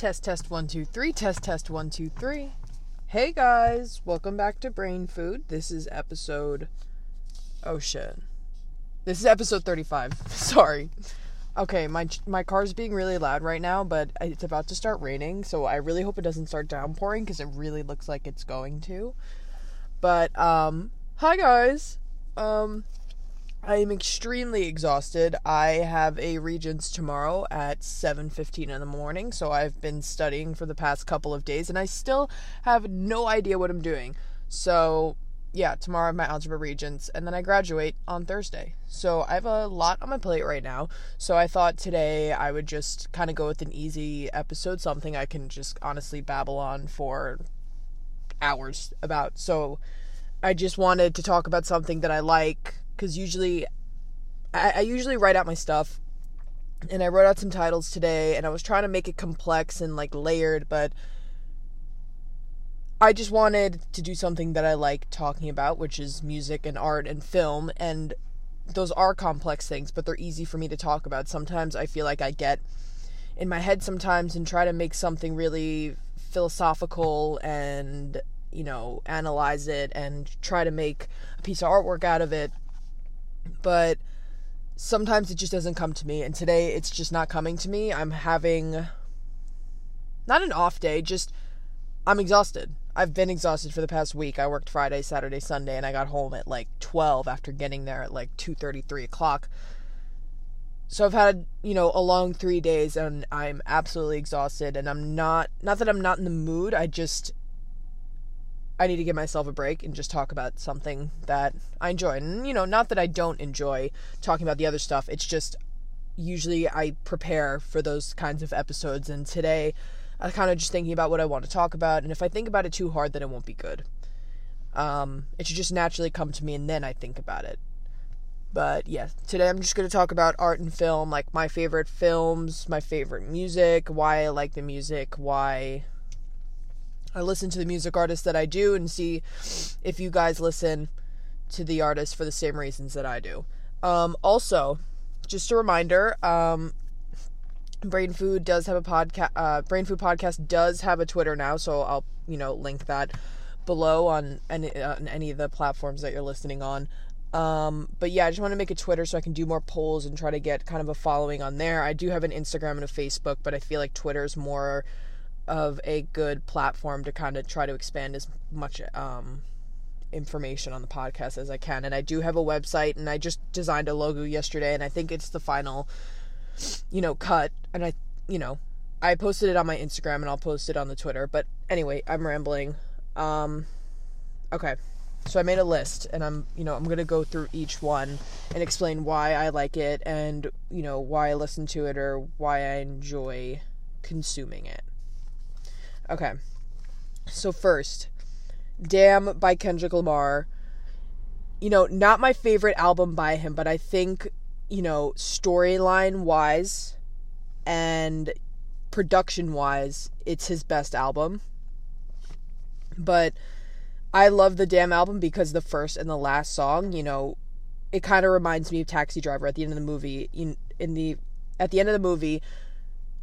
Test, test, one, two, three. Test, test, one, two, three. Hey guys, welcome back to Brain Food. This is episode. Oh shit. This is episode 35. Sorry. Okay, my my car's being really loud right now, but it's about to start raining, so I really hope it doesn't start downpouring because it really looks like it's going to. But um, hi guys. Um, I am extremely exhausted. I have a regents tomorrow at 7:15 in the morning, so I've been studying for the past couple of days and I still have no idea what I'm doing. So, yeah, tomorrow I have my algebra regents and then I graduate on Thursday. So, I have a lot on my plate right now. So, I thought today I would just kind of go with an easy episode, something I can just honestly babble on for hours about. So, I just wanted to talk about something that I like because usually I, I usually write out my stuff and I wrote out some titles today and I was trying to make it complex and like layered, but I just wanted to do something that I like talking about, which is music and art and film and those are complex things, but they're easy for me to talk about. Sometimes I feel like I get in my head sometimes and try to make something really philosophical and, you know, analyze it and try to make a piece of artwork out of it but sometimes it just doesn't come to me. And today it's just not coming to me. I'm having not an off day just i'm exhausted. I've been exhausted for the past week. I worked friday saturday sunday and i got home at like 12 after getting there at like 2.33 o'clock. So i've had you know a long three days and i'm absolutely exhausted and i'm not not that i'm not in the mood i just I need to give myself a break and just talk about something that I enjoy. And, you know, not that I don't enjoy talking about the other stuff, it's just usually I prepare for those kinds of episodes. And today, I'm kind of just thinking about what I want to talk about. And if I think about it too hard, then it won't be good. Um, it should just naturally come to me and then I think about it. But yeah, today I'm just going to talk about art and film, like my favorite films, my favorite music, why I like the music, why I listen to the music artists that I do and see if you guys listen to the artists for the same reasons that I do. Um, also, just a reminder, um, Brain Food does have a podcast. Uh, Brain Food podcast does have a Twitter now, so I'll you know link that below on any on any of the platforms that you're listening on. Um, but yeah, I just want to make a Twitter so I can do more polls and try to get kind of a following on there. I do have an Instagram and a Facebook, but I feel like Twitter's more of a good platform to kind of try to expand as much um, information on the podcast as I can. And I do have a website, and I just designed a logo yesterday, and I think it's the final, you know, cut. And I, you know, I posted it on my Instagram, and I'll post it on the Twitter. But anyway, I'm rambling. Um, okay. So I made a list and I'm, you know, I'm to go through each one and explain why I like it and, you know, why I listen to it or why I enjoy consuming it. Okay. So first, Damn by Kendrick Lamar. You know, not my favorite album by him, but I think, you know, storyline wise and production wise, it's his best album. But I love the Damn album because the first and the last song, you know, it kind of reminds me of Taxi Driver at the end of the movie. In, in the at the end of the movie,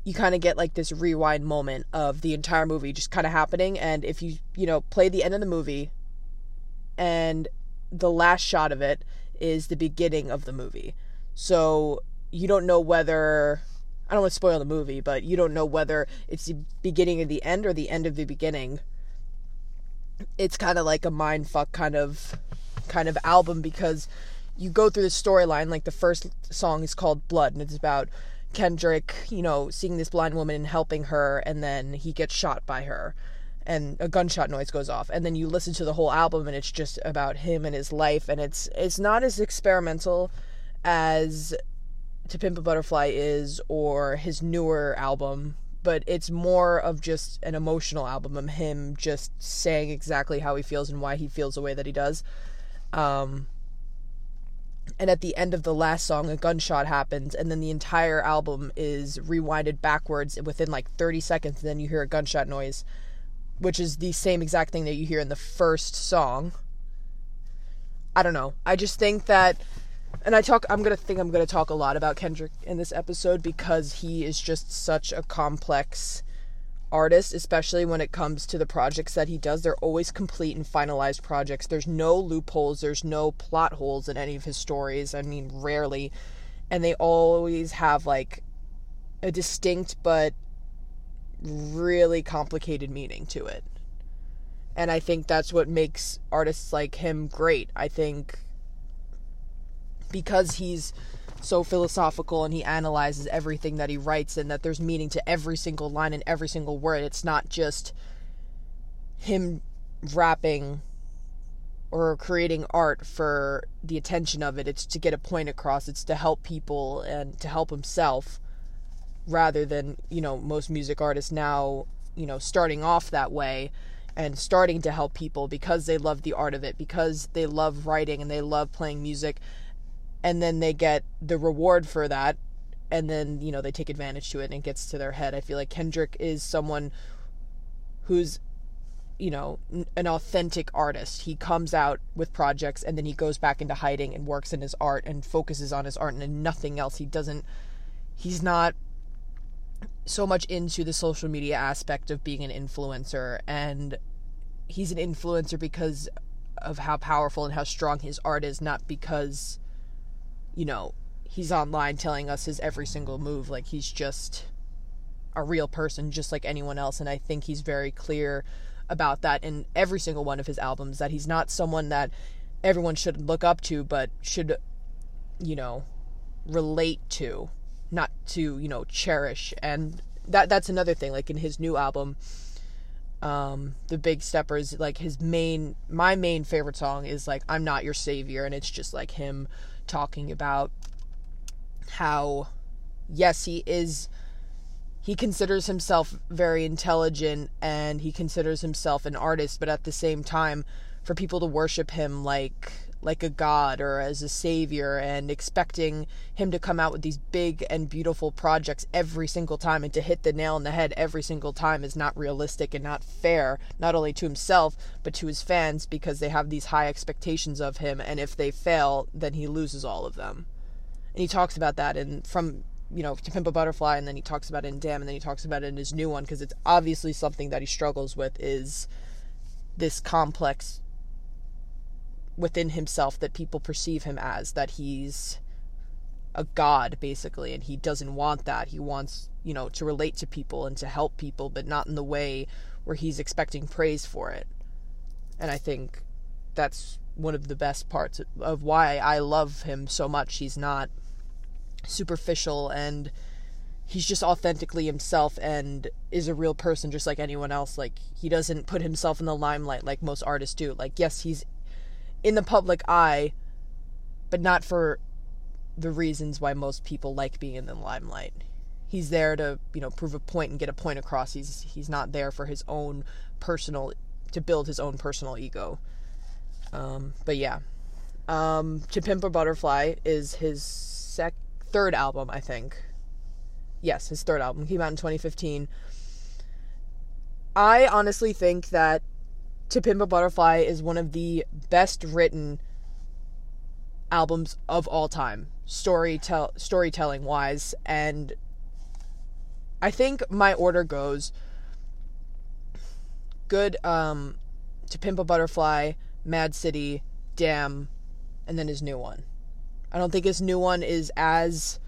you kind of get like this rewind moment of the entire movie just kind of happening and if you you know play the end of the movie and the last shot of it is the beginning of the movie so you don't know whether I don't want to spoil the movie, but you don't know whether it's the beginning of the end or the end of the beginning. It's kind of like a mind fuck kind of kind of album because you go through the storyline. Like the first song is called Blood, and it's about Kendrick, you know, seeing this blind woman and helping her, and then he gets shot by her, and a gunshot noise goes off, and then you listen to the whole album, and it's just about him and his life, and it's it's not as experimental as To Pimp a Butterfly is, or his newer album, but it's more of just an emotional album of him just saying exactly how he feels and why he feels the way that he does. Um, and at the end of the last song a gunshot happens and then the entire album is rewinded backwards within like 30 seconds and then you hear a gunshot noise which is the same exact thing that you hear in the first song. I don't know. I just think that and i talk i'm going to think i'm going to talk a lot about kendrick in this episode because he is just such a complex artist, especially when it comes to the projects that he does, they're always complete and finalized projects. There's no loopholes, there's no plot holes in any of his stories. I mean, rarely. And they always have like a distinct but really complicated meaning to it. And I think that's what makes artists like him great. I think because he's so philosophical and he analyzes everything that he writes and that there's meaning to every single line and every single word. It's not just him rapping or creating art for the attention of it. It's to get a point across. It's to help people and to help himself rather than, you know, most music artists now, you know, starting off that way and starting to help people because they love the art of it, because they love writing and they love playing music and then they get the reward for that and then you know they take advantage to it and it gets to their head. I feel like kendrick is someone who's you know an authentic artist. He comes out with projects and then he goes back into hiding and works in his art and focuses on his art and nothing else. He doesn't he's not so much into the social media aspect of being an influencer and he's an influencer because of how powerful and how strong his art is not because you know, he's online telling us his every single move. Like he's just a real person, just like anyone else. And I think he's very clear about that in every single one of his albums that he's not someone that everyone should look up to, but should, you know, relate to, not to, you know, cherish. And that that's another thing. Like in his new album, um, the Big Steppers, like his main, my main favorite song is like "I'm Not Your Savior," and it's just like him talking about how, yes, he is. He considers himself very intelligent and he considers himself an artist, but at the same time, for people to worship him like like a god or as a savior and expecting him to come out with these big and beautiful projects every single time and to hit the nail on the head every single time is not realistic and not fair not only to himself but to his fans because they have these high expectations of him and if they fail then he loses all of them. And he talks about that and from you know to pimp a butterfly and then he talks about it in damn and then he talks about it in his new one because it's obviously something that he struggles with is this complex within himself that people perceive him as that he's a god basically and he doesn't want that. He wants you know to relate to people and to help people but not in the way where he's expecting praise for it. And i think that's one of the best parts of why i love him so much. He's not superficial and he's just authentically himself and is a real person just like anyone else. Like he doesn't put himself in the limelight like most artists do. Like yes he's in the public eye, but not for the reasons why most people like being in the limelight. He's there to, you know, prove a point and get a point across. He's he's not there for his own personal to build his own personal ego. Um, but yeah. Um, to Pimp a Butterfly is his sec third album, I think. Yes, his third album came out in 2015. I honestly think that to Pimp a Butterfly is one of the best written albums of all time, story tell storytelling wise, and I think my order goes good um to Pimp a Butterfly, Mad City, Damn, and then his new one. I don't think his new one is as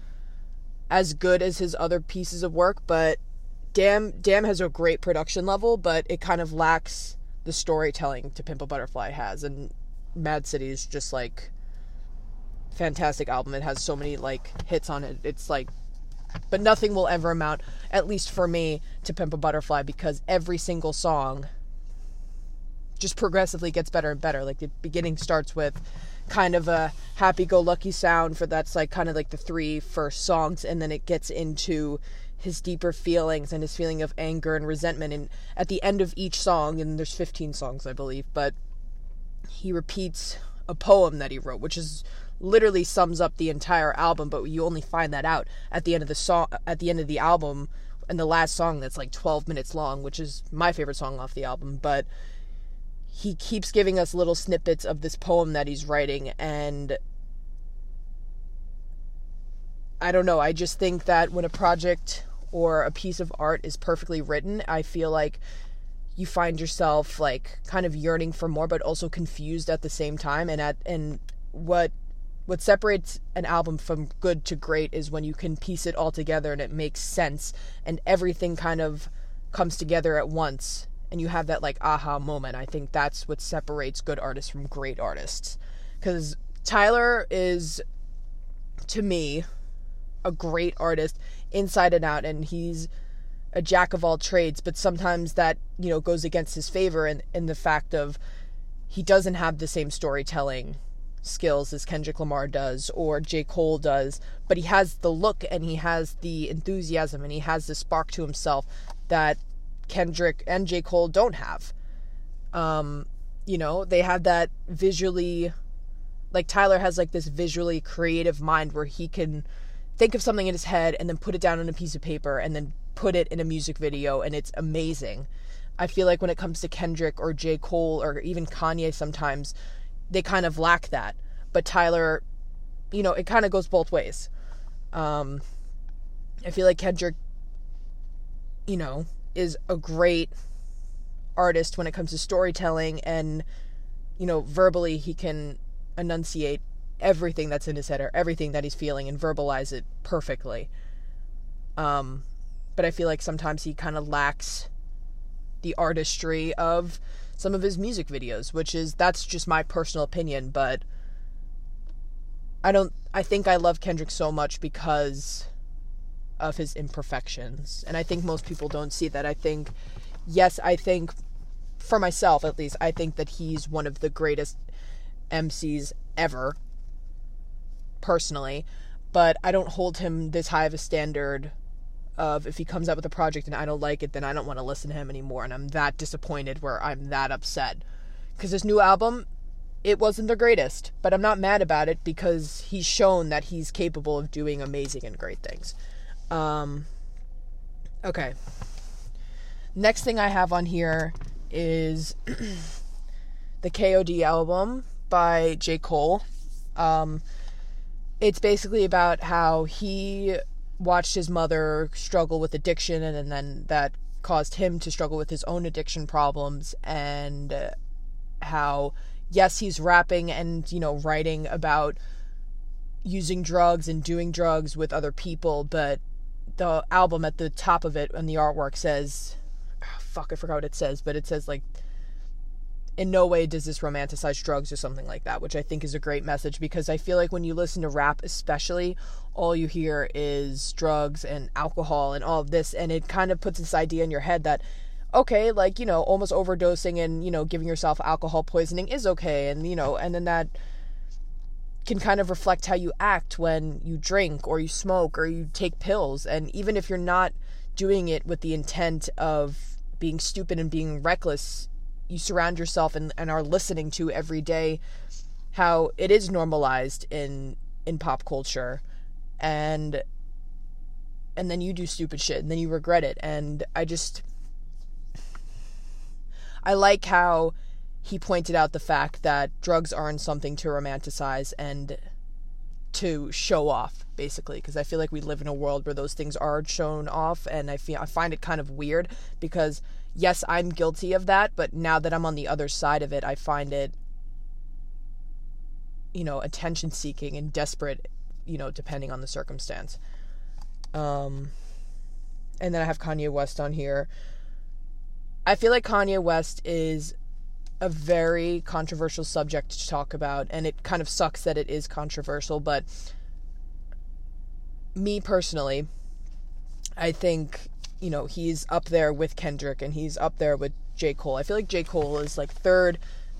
as good as his other pieces of work, but Damn Damn has a great production level, but it kind of lacks the storytelling to Pimp a Butterfly has, and Mad City is just like fantastic album. It has so many like hits on it. It's like but nothing will ever amount, at least for me, to Pimp a Butterfly because every single song just progressively gets better and better. Like the beginning starts with kind of a happy go lucky sound for that's like kind of like the three first songs and then it gets into his deeper feelings and his feeling of anger and resentment. And at the end of each song, and there's 15 songs, I believe, but he repeats a poem that he wrote, which is literally sums up the entire album. But you only find that out at the end of the song, at the end of the album, and the last song that's like 12 minutes long, which is my favorite song off the album. But he keeps giving us little snippets of this poem that he's writing, and I don't know. I just think that when a project or a piece of art is perfectly written, I feel like you find yourself like kind of yearning for more but also confused at the same time and at and what what separates an album from good to great is when you can piece it all together and it makes sense and everything kind of comes together at once and you have that like aha moment. I think that's what separates good artists from great artists. Cuz Tyler is to me a great artist inside and out and he's a jack of all trades but sometimes that you know goes against his favor in in the fact of he doesn't have the same storytelling skills as Kendrick Lamar does or J. Cole does, but he has the look and he has the enthusiasm and he has the spark to himself that Kendrick and J. Cole don't have. Um, you know, they have that visually like Tyler has like this visually creative mind where he can think of something in his head and then put it down on a piece of paper and then put it in a music video and it's amazing. I feel like when it comes to Kendrick or J. Cole or even Kanye sometimes they kind of lack that. But Tyler, you know, it kind of goes both ways. Um, I feel like Kendrick, you know, is a great artist when it comes to storytelling and, you know, verbally he can enunciate everything that's in his head or everything that he's feeling and verbalize it perfectly. Um, but I feel like sometimes he kind of lacks the artistry of some of his music videos, which is that's just my personal opinion, but I don't I think I love Kendrick so much because of his imperfections. And I think most people don't see that. I think yes, I think for myself at least, I think that he's one of the greatest MCs ever personally, but I don't hold him this high of a standard of if he comes out with a project and I don't like it, then I don't want to listen to him anymore. And I'm that disappointed where I'm that upset. Because his new album, it wasn't the greatest, but I'm not mad about it because he's shown that he's capable of doing amazing and great things. Um, okay. Next thing I have on here is the KOD album by J. Cole. Um, it's basically about how he watched his mother struggle with addiction and, and then that caused him to struggle with his own addiction problems and uh, how yes he's rapping and you know writing about using drugs and doing drugs with other people but the album at the top of it and the artwork says oh, fuck i forgot what it says but it says like in no way does this romanticize drugs or something like that, which I think is a great message because I feel like when you listen to rap, especially, all you hear is drugs and alcohol and all of this, and it kind of puts this idea in your head that, okay, like, you know, almost overdosing and, you know, giving yourself alcohol poisoning is okay, and, you know, and then that can kind of reflect how you act when you drink or you smoke or you take pills, and even if you're not doing it with the intent of being stupid and being reckless you surround yourself and, and are listening to every day how it is normalized in in pop culture. And and then you do stupid shit and then you regret it. And i just i like how he pointed out the fact that drugs aren't something to romanticize and to show off basically. Because i feel like we live in a world where those things are shown off and i feel i find it kind of weird because yes, I'm guilty of that, but now that I'm on the other side of it, I find it, you know, attention seeking and desperate, you know, depending on the circumstance. Um, and then I have Kanye West on here. I feel like Kanye West is a very controversial subject to talk about, and it kind of sucks that it is controversial, but me personally, I think you know, he's up there with Kendrick and he's up there with J. Cole. I feel like J. Cole is like third,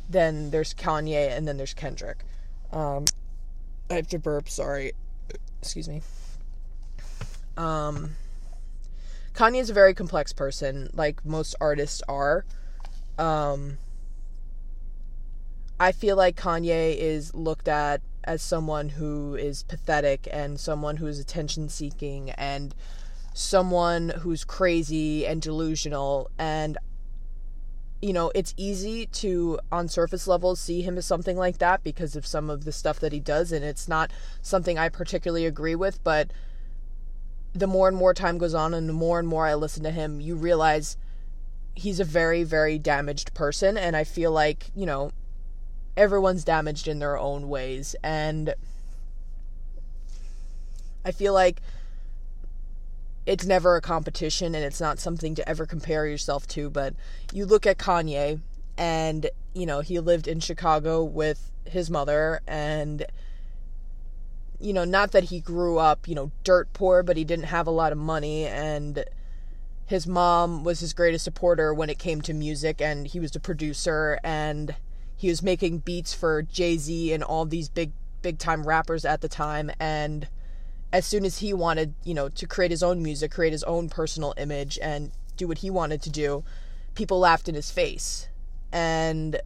then there's Kanye, and then there's Kendrick. Um, I have to burp, sorry. Excuse me. Um, Kanye is a very complex person, like most artists are. Um, I feel like Kanye is looked at as someone who is pathetic and someone who is attention seeking and someone who's crazy and delusional and you know it's easy to on surface level see him as something like that because of some of the stuff that he does and it's not something I particularly agree with but the more and more time goes on and the more and more I listen to him, you realize he's a very, very damaged person. And I feel like, you know, everyone's damaged in their own ways. And I feel like it's never a competition and it's not something to ever compare yourself to. But you look at Kanye, and, you know, he lived in Chicago with his mother and you know, not that he grew up, you know, dirt poor, but he didn't have a lot of money and his mom was his greatest supporter when it came to music and he was the producer and he was making beats for Jay-Z and all these big big time rappers at the time and as soon as he wanted, you know, to create his own music, create his own personal image and do what he wanted to do, people laughed in his face. And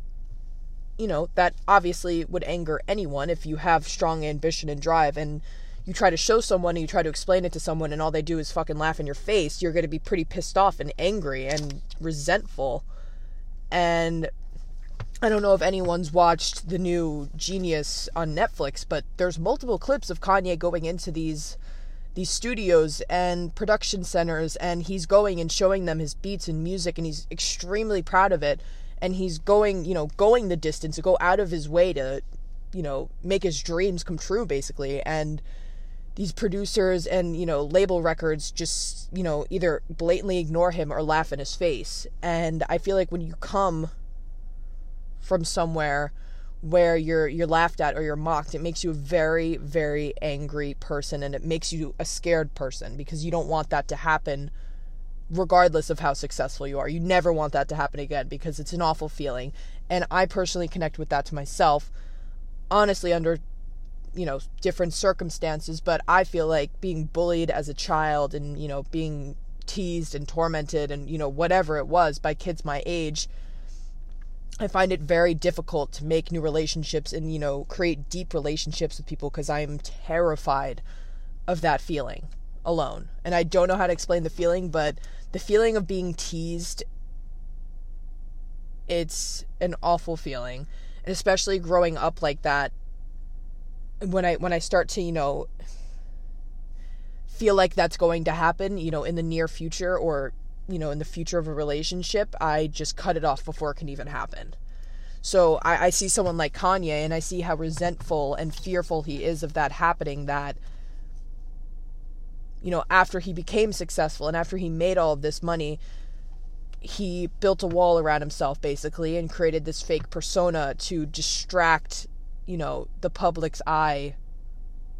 you know, that obviously would anger anyone if you have strong ambition and drive and you try to show someone and you try to explain it to someone and all they do is fucking laugh in your face, you're going to be pretty pissed off and angry and resentful. And I don't know if anyone's watched the new Genius on Netflix, but there's multiple clips of Kanye going into these these studios and production centers and he's going and showing them his beats and music and he's extremely proud of it and he's going, you know, going the distance to go out of his way to, you know, make his dreams come true basically. And these producers and, you know, label records just, you know, either blatantly ignore him or laugh in his face. And I feel like when you come from somewhere where you're you're laughed at or you're mocked, it makes you a very very angry person and it makes you a scared person because you don't want that to happen regardless of how successful you are. You never want that to happen again because it's an awful feeling. And I personally connect with that to myself, honestly, under you know different circumstances but i feel like being bullied as a child and you know being teased and tormented and you know whatever it was by kids my age i find it very difficult to make new relationships and you know create deep relationships with people because i am terrified of that feeling alone. And I don't know how to explain the feeling, but the feeling of being teased it's an awful feeling. And especially growing up like that when I when I start to, you know, feel like that's going to happen, you know, in the near future or, you know, in the future of a relationship, I just cut it off before it can even happen. So I, I see someone like Kanye and I see how resentful and fearful he is of that happening that you know, after he became successful and after he made all of this money, he built a wall around himself basically and created this fake persona to distract, you know, the public's eye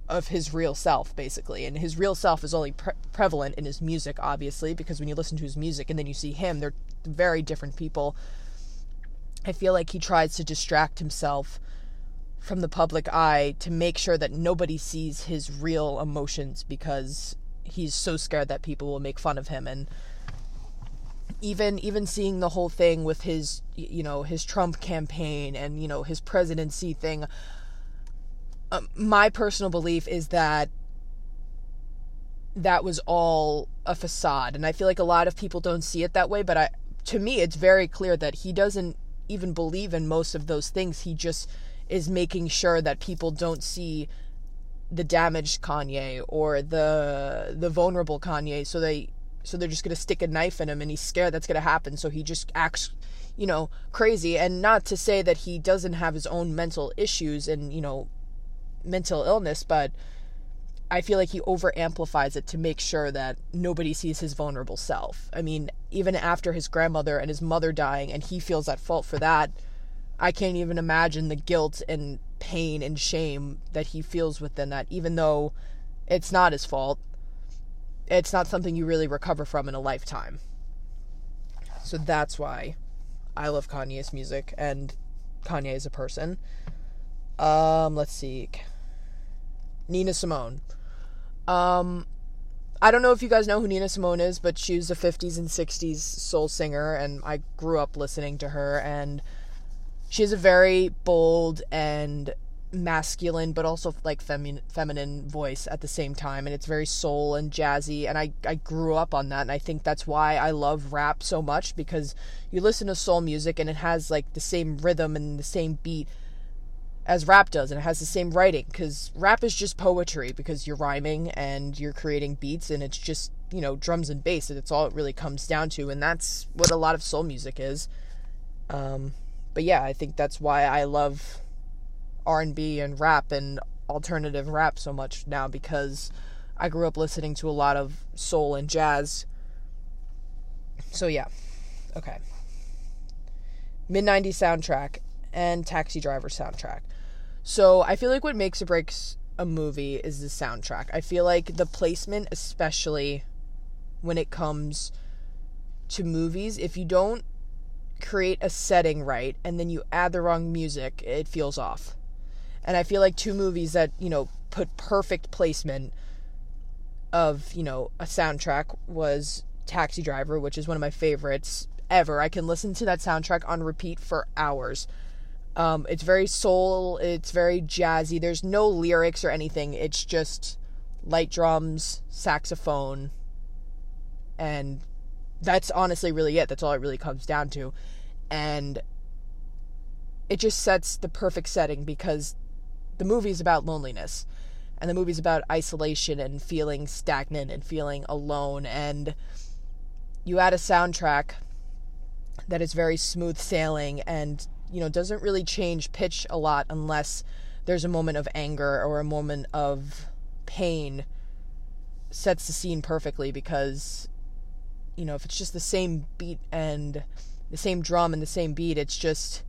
of his real self basically. And his real self is only pre- prevalent in his music obviously because when you listen to his music and then you see him, they're very different people. I feel like he tries to distract himself from the public eye to make sure that nobody sees his real emotions because he's so scared that people will make fun of him and even even seeing the whole thing with his you know his Trump campaign and you know his presidency thing my personal belief is that that was all a facade and I feel like a lot of people don't see it that way but I to me it's very clear that he doesn't even believe in most of those things. He just is making sure that people don't see the damaged Kanye or the the vulnerable Kanye so they so they're just going to stick a knife in him and he's scared that's going to happen. So he just acts you know crazy. And not to say that he doesn't have his own mental issues and you know mental illness but I feel like he over amplifies it to make sure that nobody sees his vulnerable self. I mean, even after his grandmother and his mother dying and he feels at fault for that, I can't even imagine the guilt and pain and shame that he feels within that, even though it's not his fault. It's not something you really recover from in a lifetime. So that's why I love Kanye's music and Kanye as a person. Um, let's see. Nina Simone. Um, I don't know if you guys know who Nina Simone is, but she was a 50s and 60s soul singer, and I grew up listening to her, and she has a very bold and masculine but also like feminine feminine voice at the same time and it's very soul and jazzy and I I grew up on that and I think that's why I love rap so much because you listen to soul music and it has like the same rhythm and the same beat as rap does and it has the same writing because rap is just poetry because you're rhyming and you're creating beats and it's just you know drums and bass and it's all it really comes down to and that's what a lot of soul music is. Um, but yeah i think that's why i love r&b and rap and alternative rap so much now because i grew up listening to a lot of soul and jazz. So yeah okay. Mid 90s soundtrack and taxi driver soundtrack so I feel like what makes or breaks a movie is the soundtrack. I feel like the placement, especially when it comes to movies, if you don't create a setting right and then you add the wrong music, it feels off. And I feel like two movies that, you know, put perfect placement of, you know, a soundtrack was Taxi Driver, which is one of my favorites ever. I can listen to that soundtrack on repeat for hours. Um, it's very soul, it's very jazzy. There's no lyrics or anything. It's just light drums, saxophone, and that's honestly really it. That's all it really comes down to. And it just sets the perfect setting because the movie is about loneliness and the movie's about isolation and feeling stagnant and feeling alone and you add a soundtrack that is very smooth sailing and you know, doesn't really change pitch a lot unless there's a moment of anger or a moment of pain sets the scene perfectly because you know, if it's just the same beat and the same drum and the same beat, it's just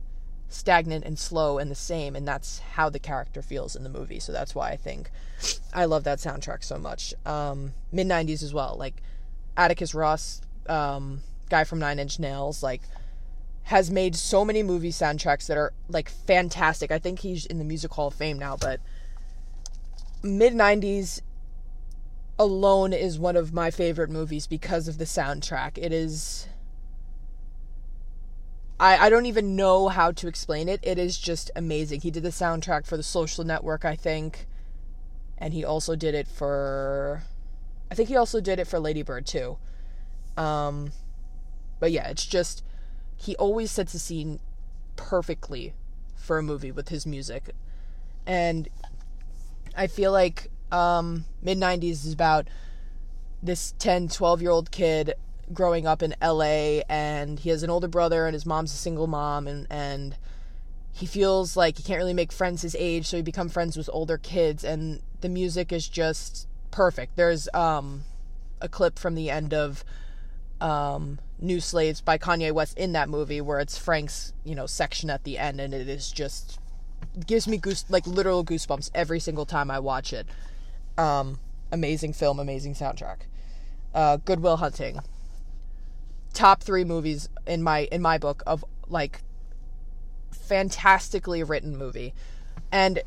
stagnant and slow and the same and that's how the character feels in the movie. So that's why I think I love that soundtrack so much. Um mid 90s as well. Like Atticus Ross um guy from 9 Inch Nails like has made so many movie soundtracks that are like fantastic. I think he's in the Music Hall of Fame now, but mid 90s alone is one of my favorite movies because of the soundtrack. It is I, I don't even know how to explain it. It is just amazing. He did the soundtrack for the social network, I think. And he also did it for I think he also did it for Lady Bird too. Um but yeah, it's just he always sets a scene perfectly for a movie with his music. And I feel like um, mid 90s is about this 10, 12 year old kid growing up in LA and he has an older brother and his mom's a single mom and, and he feels like he can't really make friends his age so he become friends with older kids and the music is just perfect. There's um, a clip from the end of um, New Slaves by Kanye West in that movie where it's Frank's, you know, section at the end and it is just gives me goose like literal goosebumps every single time I watch it. Um amazing film, amazing soundtrack. Uh Good Will Hunting. Top 3 movies in my in my book of like fantastically written movie and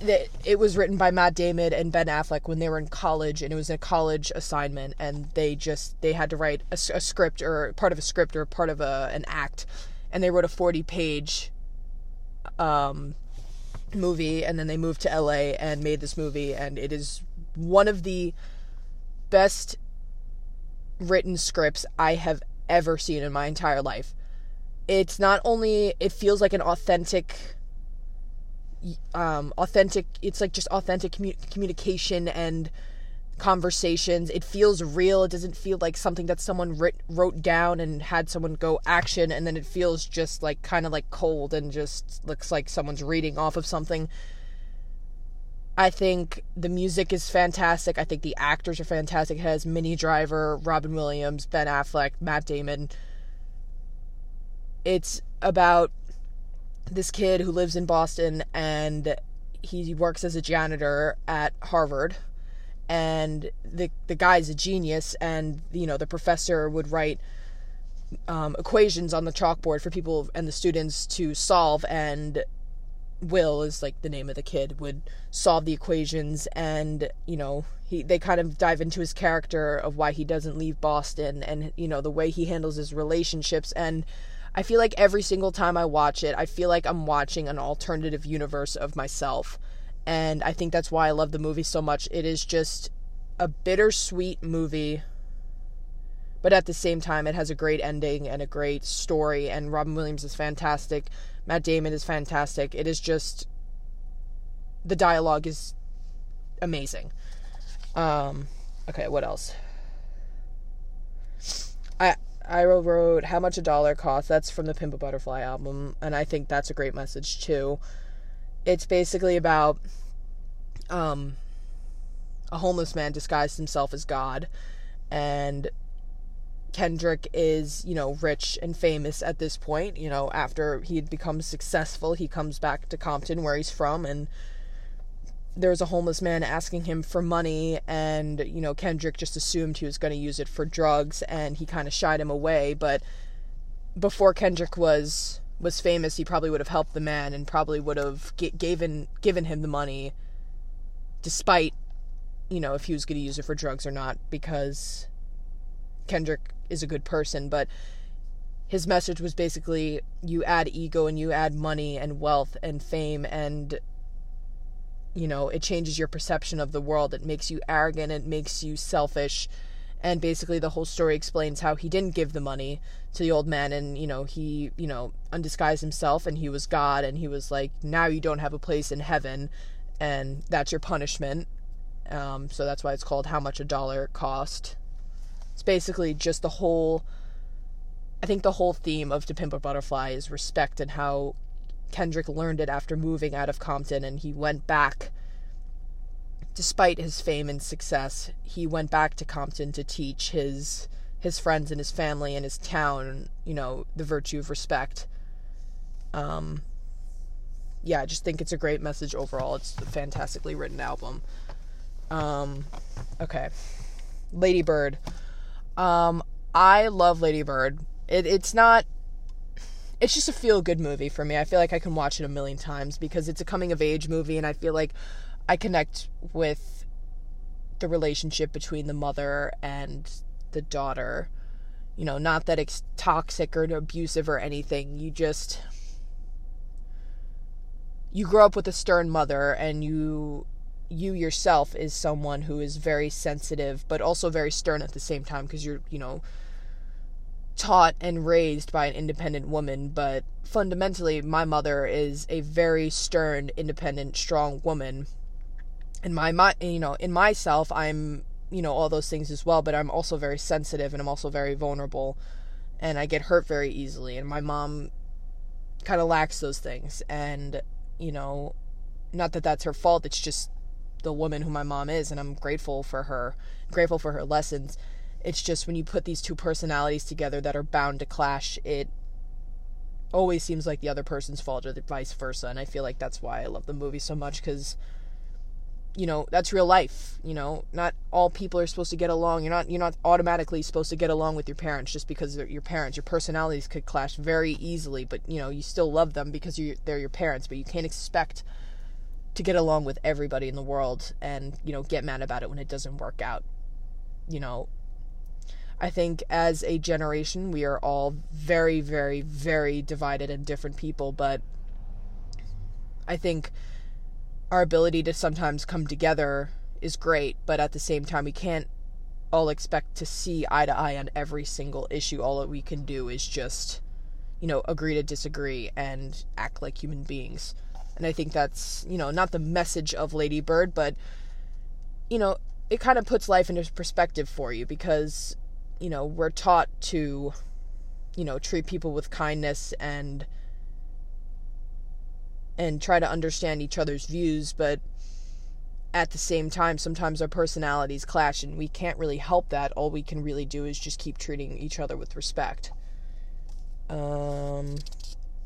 it was written by Matt Damon and Ben Affleck when they were in college, and it was a college assignment, and they just they had to write a, a script or part of a script or part of a an act, and they wrote a forty page um, movie, and then they moved to L.A. and made this movie, and it is one of the best written scripts I have ever seen in my entire life. It's not only it feels like an authentic um, authentic. It's like just authentic commu- communication and conversations. It feels real. It doesn't feel like something that someone writ- wrote down and had someone go action, and then it feels just like kind of like cold and just looks like someone's reading off of something. I think the music is fantastic. I think the actors are fantastic. It has Minnie Driver, Robin Williams, Ben Affleck, Matt Damon. It's about this kid who lives in Boston and he works as a janitor at Harvard. And the the guy's a genius and you know the professor would write um, equations on the chalkboard for people and the students to solve and Will is like the name of the kid would solve the equations. And you know he they kind of dive into his character of why he doesn't leave Boston and you know the way he handles his relationships. And I feel like every single time I watch it, I feel like I'm watching an alternative universe of myself. And I think that's why I love the movie so much. It is just a bittersweet movie, but at the same time, it has a great ending and a great story. And Robin Williams is fantastic. Matt Damon is fantastic. It is just the dialogue is amazing. Um, okay, what else? I I wrote how much a dollar costs. That's from the Pimp a Butterfly album, and I think that's a great message too. It's basically about um, a homeless man disguised himself as God, and Kendrick is, you know, rich and famous at this point. You know, after he had become successful, he comes back to Compton, where he's from, and there's a homeless man asking him for money and you know Kendrick just assumed he was going to use it for drugs and he kind of shied him away but before Kendrick was was famous he probably would have helped the man and probably would have g- given given him the money despite you know if he was going to use it for drugs or not because Kendrick is a good person but his message was basically you add ego and you add money and wealth and fame and you know, it changes your perception of the world. It makes you arrogant, it makes you selfish. And basically, the whole story explains how he didn't give the money to the old man, and you know, he, you know, undisguised himself, and he was God, and he was like, now you don't have a place in heaven, and that's your punishment. Um, so that's why it's called How Much a Dollar Cost. It's basically just the whole. I think the whole theme of To Pimp a Butterfly is respect and how Kendrick learned it after moving out of Compton and he went back despite his fame and success, he went back to Compton to teach his his friends and his family and his town, you know, the virtue of respect. Um yeah, I just think it's a great message overall. It's a fantastically written album. Um okay. Lady Bird. Um I love Lady Bird. It, it's not it's just a feel good movie for me. I feel like I can watch it a million times because it's a coming of age movie and I feel like I connect with the relationship between the mother and the daughter. You know, not that it's toxic or abusive or anything. You just you grow up with a stern mother and you you yourself is someone who is very sensitive but also very stern at the same time because you're, you know, taught and raised by an independent woman, but fundamentally, my mother is a very stern, independent, strong woman. And my, my, you know, in myself, I'm, you know, all those things as well, but I'm also very sensitive and I'm also very vulnerable and I get hurt very easily. And my mom kind of lacks those things. And, you know, not that that's her fault, it's just the woman who my mom is. And I'm grateful for her, grateful for her lessons it's just when you put these two personalities together that are bound to clash, it always seems like the other person's fault or vice versa. And I feel like that's why I love the movie so much because, you know, that's real life. You know, not all people are supposed to get along. You're not you're not automatically supposed to get along with your parents just because they're your parents. Your personalities could clash very easily, but you know, you still love them because you they're your parents. But you can't expect to get along with everybody in the world and you know get mad about it when it doesn't work out. You know, I think as a generation, we are all very, very, very divided and different people, but I think our ability to sometimes come together is great, but at the same time, we can't all expect to see eye to eye on every single issue. All that we can do is just, you know, agree to disagree and act like human beings. And I think that's, you know, not the message of Lady Bird, but, you know, it kind of puts life into perspective for you because you know, we're taught to, you know, treat people with kindness and and try to understand each other's views, but at the same time, sometimes our personalities clash and we can't really help that. All we can really do is just keep treating each other with respect. Um,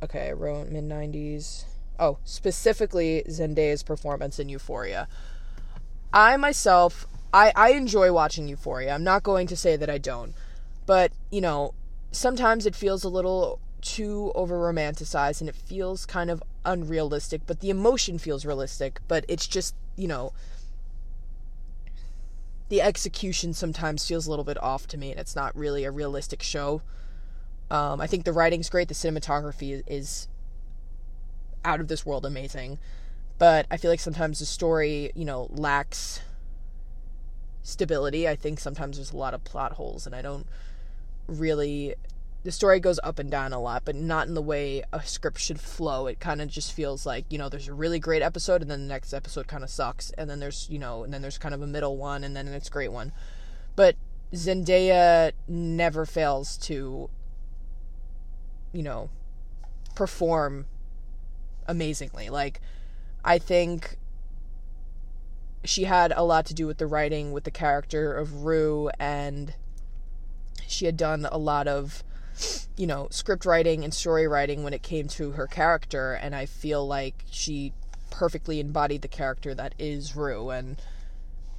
okay, I wrote mid 90s. Oh, specifically Zendaya's performance in Euphoria. I myself I, I enjoy watching Euphoria. I'm not going to say that I don't. But, you know, sometimes it feels a little too over romanticized and it feels kind of unrealistic, but the emotion feels realistic, but it's just, you know, the execution sometimes feels a little bit off to me and it's not really a realistic show. Um, I think the writing's great, the cinematography is out of this world amazing, but I feel like sometimes the story, you know, lacks stability. I think sometimes there's a lot of plot holes, and I don't really the story goes up and down a lot, but not in the way a script should flow. It kind of just feels like, you know, there's a really great episode and then the next episode kind of sucks and then there's, you know, and then there's kind of a middle one and then it's great one. But Zendaya never fails to you know, perform amazingly. Like I think she had a lot to do with the writing with the character of Rue and she had done a lot of you know, script writing and story writing when it came to her character, and I feel like she perfectly embodied the character that is Rue. And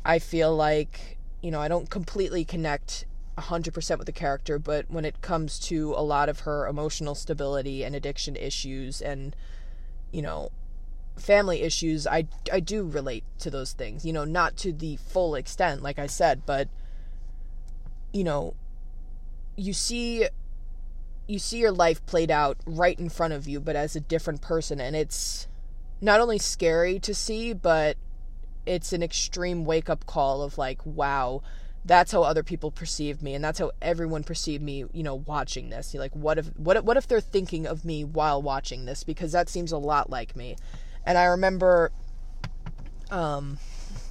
I feel like, you know, I don't completely connect 100% with the character, but when it comes to a lot of her emotional stability and addiction issues and, you know, family issues, I, I do relate to those things. You know, not to the full extent, like I said, but, you know, you see you see your life played out right in front of you, but as a different person. And it's not only scary to see, but it's an extreme wake up call of like, wow, that's how other people perceive me, and that's how everyone perceived me, you know, watching this. You're like, what if what what if they're thinking of me while watching this? Because that seems a lot like me. And I remember um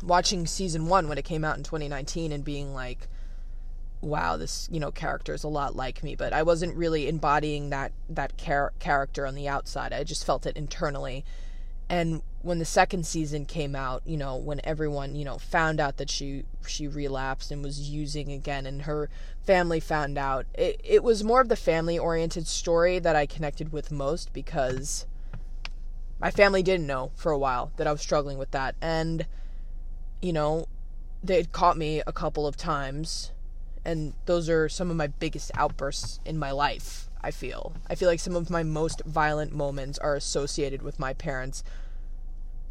watching season one when it came out in 2019 and being like wow, this you know character is a lot like me, but I wasn't really embodying that that char- character on the outside. I just felt it internally. And when the second season came out, you know, when everyone you know found out that she she relapsed and was using again, and her family found out, it it was more of the family oriented story that I connected with most because my family didn't know for a while that I was struggling with that, and you know, they had caught me a couple of times and those are some of my biggest outbursts in my life i feel. I feel like some of my most violent moments are associated with my parents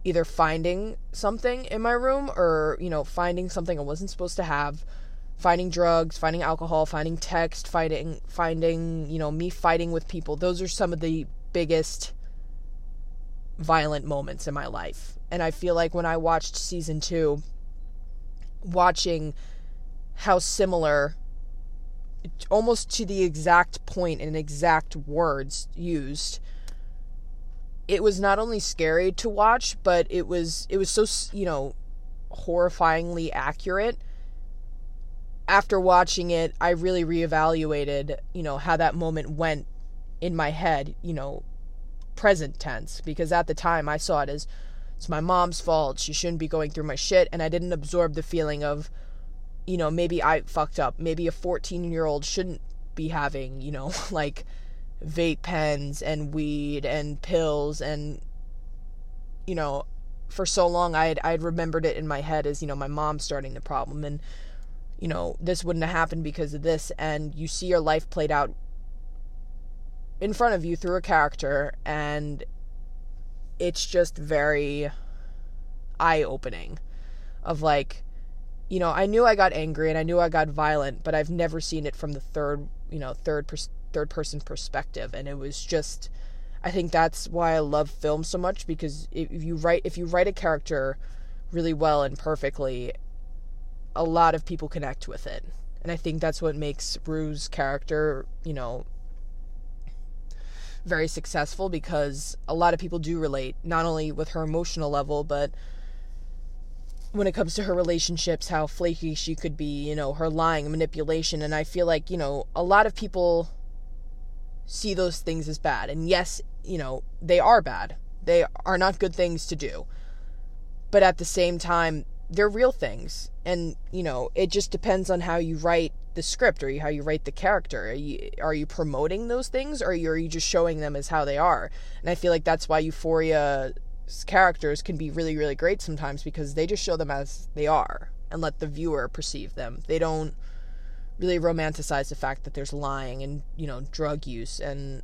either finding something in my room or you know finding something i wasn't supposed to have finding drugs finding alcohol finding text fighting finding you know me fighting with people. Those are some of the biggest violent moments in my life. And i feel like when i watched season 2 watching how similar almost to the exact point and exact words used it was not only scary to watch but it was it was so you know horrifyingly accurate. After watching it i really reevaluated you know how that moment went in my head you know present tense because at the time i saw it as it's my mom's fault she shouldn't be going through my shit and i didn't absorb the feeling of you know, maybe I fucked up. Maybe a 14 year old shouldn't be having, you know, like vape pens and weed and pills and, you know, for so long I had I'd remembered it in my head as, you know, my mom starting the problem and, you know, this wouldn't have happened because of this. And you see your life played out in front of you through a character and it's just very eye opening of like you know, I knew I got angry and I knew I got violent, but I've never seen it from the third, you know, third third person perspective, and it was just. I think that's why I love film so much because if you write if you write a character really well and perfectly, a lot of people connect with it, and I think that's what makes Rue's character, you know, very successful because a lot of people do relate not only with her emotional level but when it comes to her relationships, how flaky she could be, you know, her lying, manipulation. And I feel like, you know, a lot of people see those things as bad. And yes, you know, they are bad. They are not good things to do. But at the same time, they're real things. And, you know, it just depends on how you write the script or how you write the character. Are you, are you promoting those things or are you just showing them as how they are? And I feel like that's why Euphoria characters can be really really great sometimes because they just show them as they are and let the viewer perceive them. They don't really romanticize the fact that there's lying and, you know, drug use and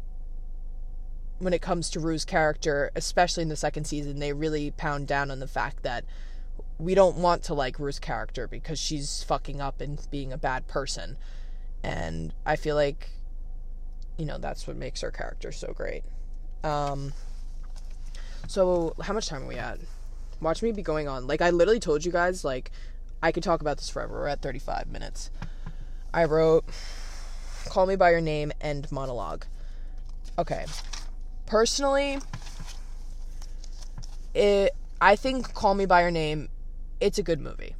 when it comes to Rue's character, especially in the second season, they really pound down on the fact that we don't want to like Rue's character because she's fucking up and being a bad person. And I feel like you know, that's what makes her character so great. Um so, how much time are we at? Watch me be going on. Like, I literally told you guys, like, I could talk about this forever. We're at 35 minutes. I wrote Call Me by Your Name end monologue. Okay. Personally, it I think Call Me by Your Name it's a good movie.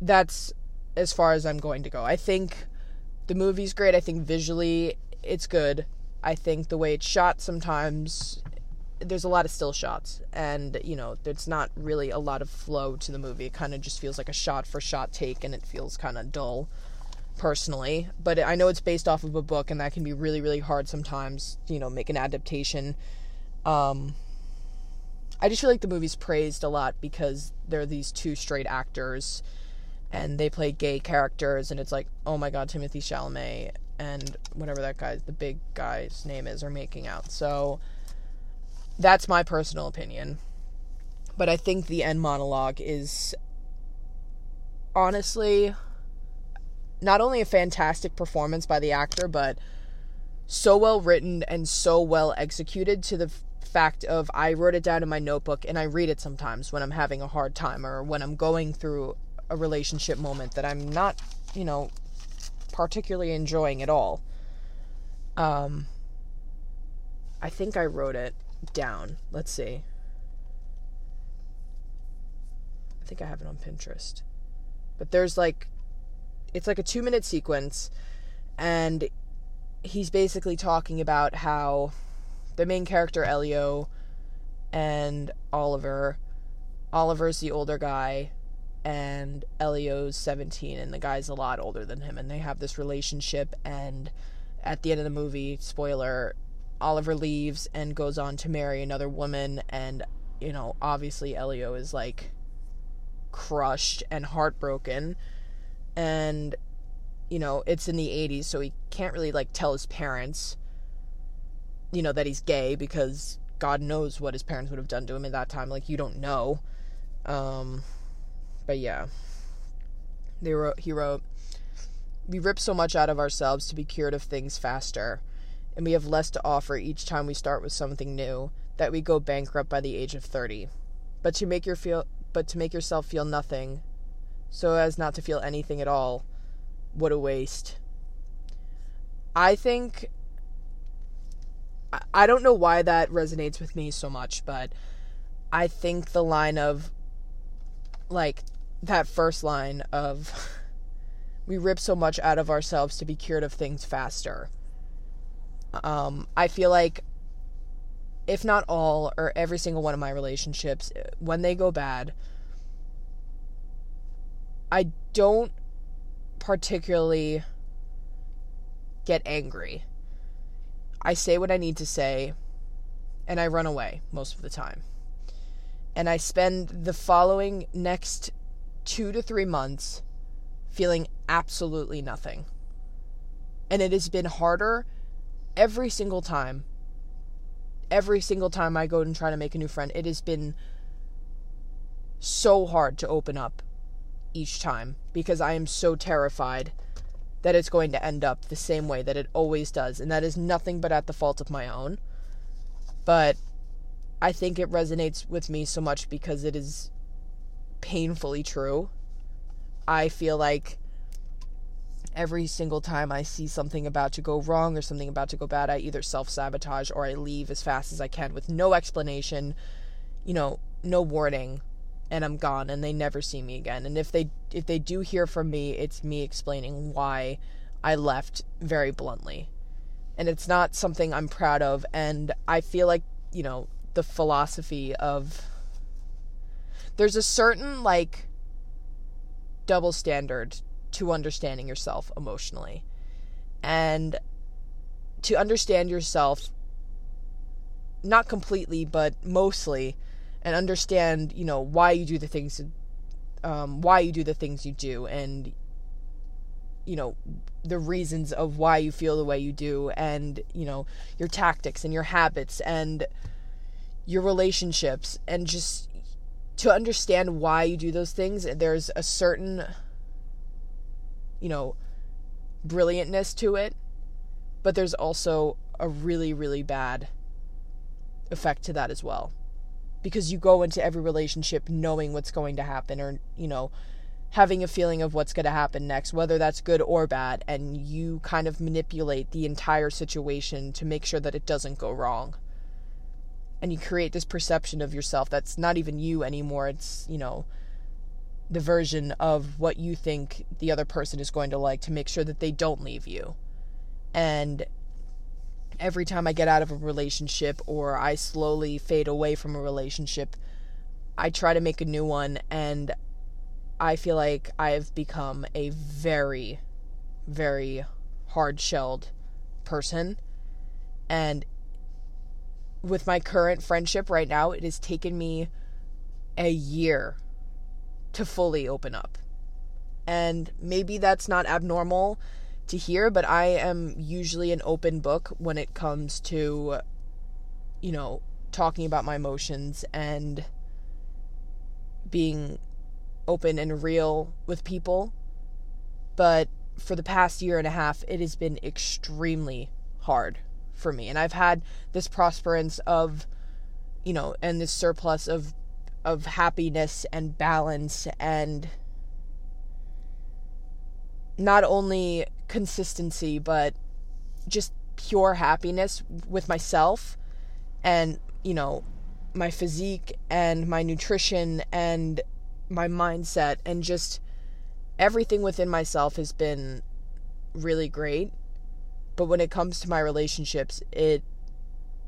That's as far as I'm going to go. I think the movie's great. I think visually it's good. I think the way it's shot sometimes there's a lot of still shots and you know there's not really a lot of flow to the movie it kind of just feels like a shot for shot take and it feels kind of dull personally but i know it's based off of a book and that can be really really hard sometimes you know make an adaptation um i just feel like the movie's praised a lot because they're these two straight actors and they play gay characters and it's like oh my god Timothy chalamet and whatever that guy the big guy's name is are making out so that's my personal opinion. But I think the end monologue is honestly not only a fantastic performance by the actor, but so well written and so well executed to the fact of I wrote it down in my notebook and I read it sometimes when I'm having a hard time or when I'm going through a relationship moment that I'm not, you know, particularly enjoying at all. Um I think I wrote it down. Let's see. I think I have it on Pinterest. But there's like it's like a 2 minute sequence and he's basically talking about how the main character Elio and Oliver Oliver's the older guy and Elio's 17 and the guy's a lot older than him and they have this relationship and at the end of the movie spoiler Oliver leaves and goes on to marry another woman, and, you know, obviously Elio is like crushed and heartbroken. And, you know, it's in the 80s, so he can't really like tell his parents, you know, that he's gay because God knows what his parents would have done to him at that time. Like, you don't know. Um, but yeah. They wrote, he wrote, We rip so much out of ourselves to be cured of things faster and we have less to offer each time we start with something new, that we go bankrupt by the age of 30. But to make your feel but to make yourself feel nothing, so as not to feel anything at all, what a waste. I think I don't know why that resonates with me so much, but I think the line of like that first line of we rip so much out of ourselves to be cured of things faster um, I feel like if not all or every single one of my relationships, when they go bad, I don't particularly get angry. I say what I need to say and I run away most of the time. And I spend the following next two to three months feeling absolutely nothing. And it has been harder every single time, every single time I go and try to make a new friend, it has been so hard to open up each time because I am so terrified that it's going to end up the same way that it always does. And that is nothing but at the fault of my own. But I think it resonates with me so much because it is painfully true. I feel like every single time I see something about to go wrong or something about to go bad, I either self sabotage or I leave as fast as I can with no explanation, you know, no warning, and I'm gone and they never see me again. And if they if they do hear from me, it's me explaining why I left very bluntly. And it's not something I'm proud of and I feel like, you know, the philosophy of there's a certain like double standard to understanding yourself emotionally. And to understand yourself, not completely, but mostly, and understand, you know, why you do the things, um, why you do the things you do, and, you know, the reasons of why you feel the way you do, and, you know, your tactics and your habits and your relationships, and just to understand why you do those things, there's a certain you know, brilliantness to it, but there's also a really, really bad effect to that as well. Because you go into every relationship knowing what's going to happen or, you know, having a feeling of what's going to happen next, whether that's good or bad, and you kind of manipulate the entire situation to make sure that it doesn't go wrong. And you create this perception of yourself that's not even you anymore. It's, you know, the version of what you think the other person is going to like to make sure that they don't leave you. And every time I get out of a relationship or I slowly fade away from a relationship, I try to make a new one and I feel like I've become a very, very hard shelled person. And with my current friendship right now, it has taken me a year to fully open up. And maybe that's not abnormal to hear, but I am usually an open book when it comes to, you know, talking about my emotions and being open and real with people. But for the past year and a half, it has been extremely hard for me. And I've had this prosperance of, you know, and this surplus of of happiness and balance and not only consistency but just pure happiness with myself and you know my physique and my nutrition and my mindset and just everything within myself has been really great. But when it comes to my relationships, it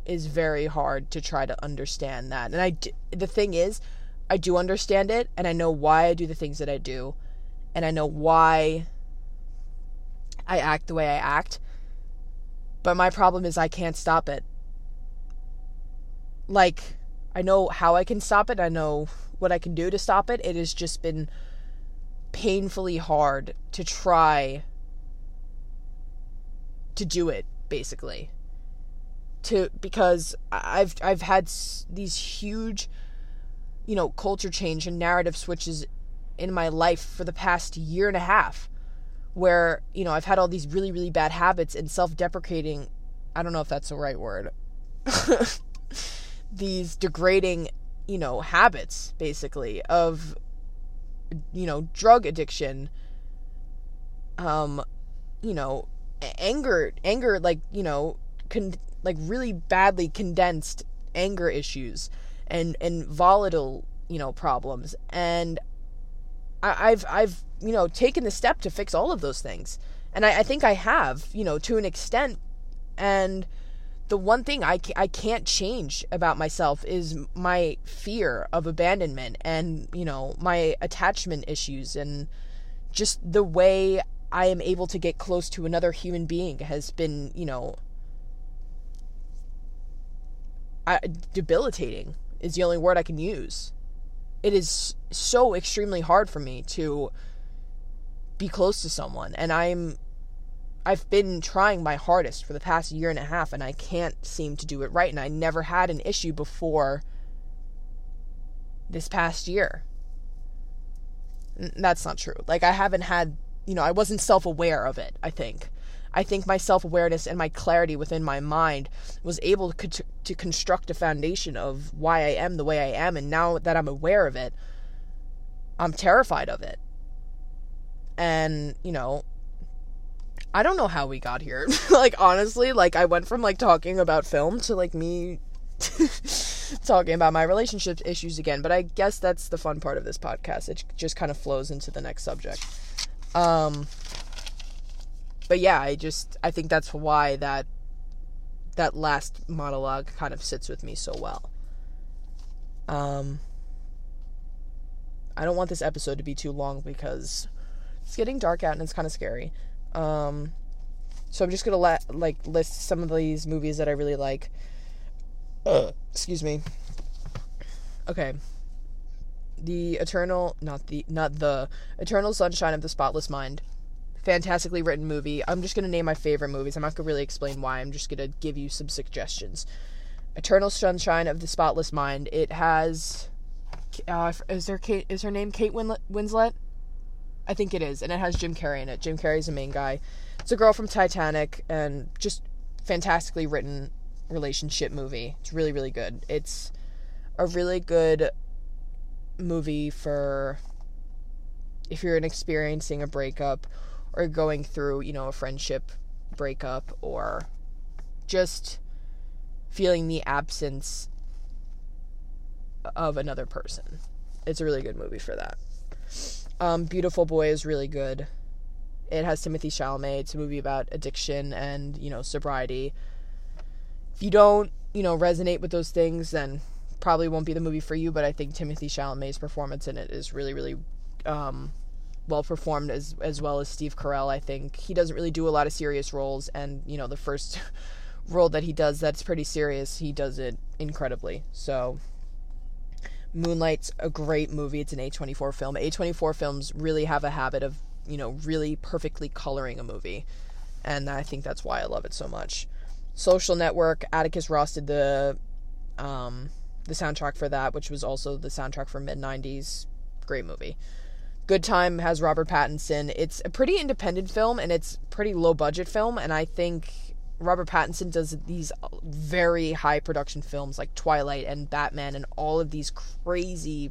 is very hard to try to understand that. And I the thing is, I do understand it and I know why I do the things that I do and I know why I act the way I act. But my problem is I can't stop it. Like I know how I can stop it. I know what I can do to stop it. It has just been painfully hard to try to do it basically. To because I've I've had these huge you know, culture change and narrative switches in my life for the past year and a half where, you know, I've had all these really really bad habits and self-deprecating, I don't know if that's the right word. these degrading you know, habits basically of you know, drug addiction um you know, anger anger like, you know, con- like really badly condensed anger issues and and volatile, you know, problems and I, I've I've you know taken the step to fix all of those things, and I, I think I have you know to an extent, and the one thing I, I can't change about myself is my fear of abandonment and, you know, my attachment issues and just the way I am able to get close to another human being has been, you know, I, debilitating is the only word I can use. It is so extremely hard for me to be close to someone and I'm I've been trying my hardest for the past year and a half and I can't seem to do it right and I never had an issue before this past year. That's not true. Like I haven't had, you know, I wasn't self-aware of it, I think. I think my self-awareness and my clarity within my mind was able to to construct a foundation of why I am the way I am and now that I'm aware of it, I'm terrified of it. And, you know, I don't know how we got here. like honestly, like I went from like talking about film to like me talking about my relationship issues again, but I guess that's the fun part of this podcast. It just kind of flows into the next subject. Um but yeah, I just I think that's why that that last monologue kind of sits with me so well. Um I don't want this episode to be too long because it's getting dark out and it's kind of scary. Um, so I'm just gonna let like list some of these movies that I really like. Uh, excuse me. Okay. The Eternal, not the, not the Eternal Sunshine of the Spotless Mind. Fantastically written movie. I'm just gonna name my favorite movies. I'm not gonna really explain why. I'm just gonna give you some suggestions. Eternal Sunshine of the Spotless Mind. It has. Uh, is there Kate? Is her name Kate Winslet? I think it is, and it has Jim Carrey in it. Jim Carrey's the main guy. It's a girl from Titanic, and just fantastically written relationship movie. It's really, really good. It's a really good movie for if you're experiencing a breakup or going through, you know, a friendship breakup or just feeling the absence of another person. It's a really good movie for that. Um, Beautiful Boy is really good. It has Timothy Chalamet. It's a movie about addiction and, you know, sobriety. If you don't, you know, resonate with those things, then probably won't be the movie for you, but I think Timothy Chalamet's performance in it is really, really um, well performed as as well as Steve Carell. I think he doesn't really do a lot of serious roles, and you know the first role that he does that's pretty serious, he does it incredibly. So Moonlight's a great movie. It's an A24 film. A24 films really have a habit of, you know, really perfectly coloring a movie. And I think that's why I love it so much. Social Network, Atticus Ross did the um the soundtrack for that, which was also the soundtrack for mid 90s. Great movie. Good Time has Robert Pattinson. It's a pretty independent film and it's pretty low budget film and I think Robert Pattinson does these very high production films like Twilight and Batman and all of these crazy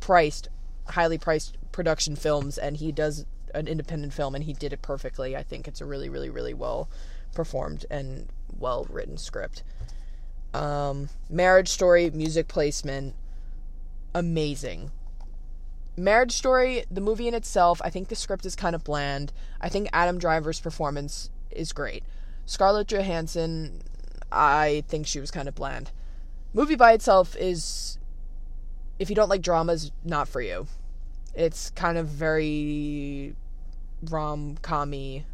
priced highly priced production films and he does an independent film and he did it perfectly. I think it's a really really really well performed and well written script. Um, marriage story, music placement, amazing. Marriage Story, the movie in itself, I think the script is kind of bland. I think Adam Driver's performance is great. Scarlett Johansson, I think she was kind of bland. Movie by itself is, if you don't like dramas, not for you. It's kind of very rom commy,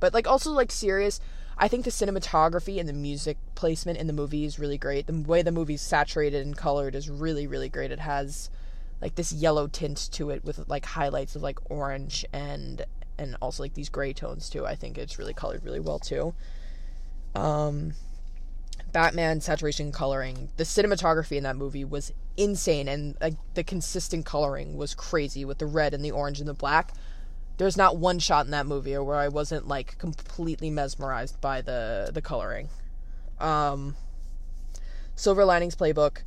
but like also like serious. I think the cinematography and the music placement in the movie is really great. The way the movie's saturated and colored is really, really great. It has like this yellow tint to it with like highlights of like orange and and also like these gray tones too. I think it's really colored really well too. Um, Batman saturation coloring, the cinematography in that movie was insane, and like the consistent coloring was crazy with the red and the orange and the black. There's not one shot in that movie where I wasn't like completely mesmerized by the the coloring. Um, Silver Linings Playbook,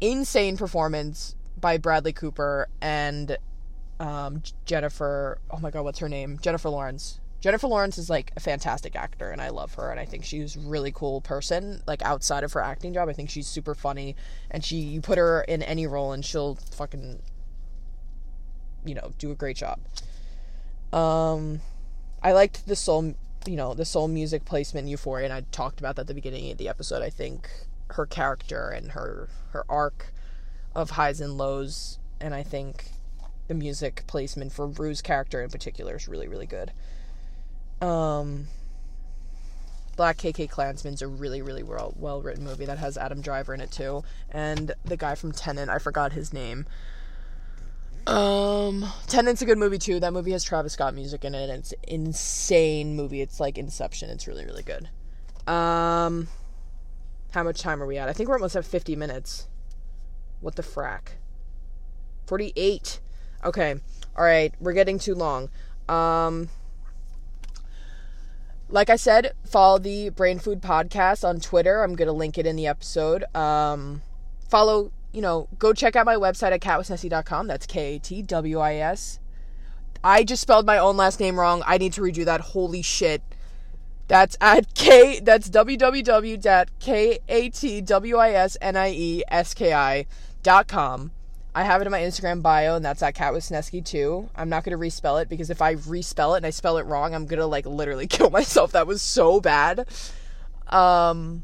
insane performance by Bradley Cooper and um, Jennifer. Oh my God, what's her name? Jennifer Lawrence. Jennifer Lawrence is like a fantastic actor and I love her and I think she's a really cool person like outside of her acting job I think she's super funny and she you put her in any role and she'll fucking you know do a great job um I liked the soul you know the soul music placement in Euphoria and I talked about that at the beginning of the episode I think her character and her her arc of highs and lows and I think the music placement for Rue's character in particular is really really good um, Black KK Klansman's a really, really well well written movie that has Adam Driver in it too, and the guy from Tenet. I forgot his name. Um, Tenet's a good movie too. That movie has Travis Scott music in it, and it's insane movie. It's like Inception. It's really, really good. Um, how much time are we at? I think we're almost at fifty minutes. What the frack? Forty-eight. Okay. All right. We're getting too long. Um like I said, follow the Brain Food Podcast on Twitter. I'm going to link it in the episode. Um, follow, you know, go check out my website at katwisneski.com. That's K A T W I S. I just spelled my own last name wrong. I need to redo that. Holy shit. That's at K, that's www.katwisneski.com. I have it in my Instagram bio, and that's at Wisneski too. I'm not gonna respell it because if I respell it and I spell it wrong, I'm gonna like literally kill myself. That was so bad. Um,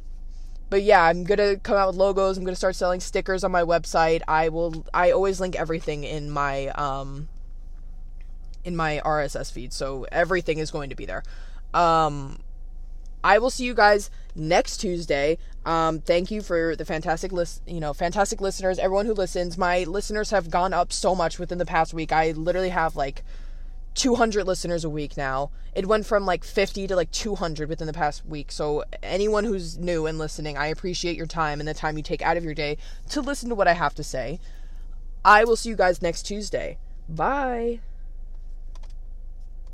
but yeah, I'm gonna come out with logos. I'm gonna start selling stickers on my website. I will. I always link everything in my um in my RSS feed, so everything is going to be there. Um, I will see you guys next Tuesday. Um, thank you for the fantastic list, you know, fantastic listeners, everyone who listens. My listeners have gone up so much within the past week. I literally have like 200 listeners a week now. It went from like 50 to like 200 within the past week. So anyone who's new and listening, I appreciate your time and the time you take out of your day to listen to what I have to say. I will see you guys next Tuesday. Bye.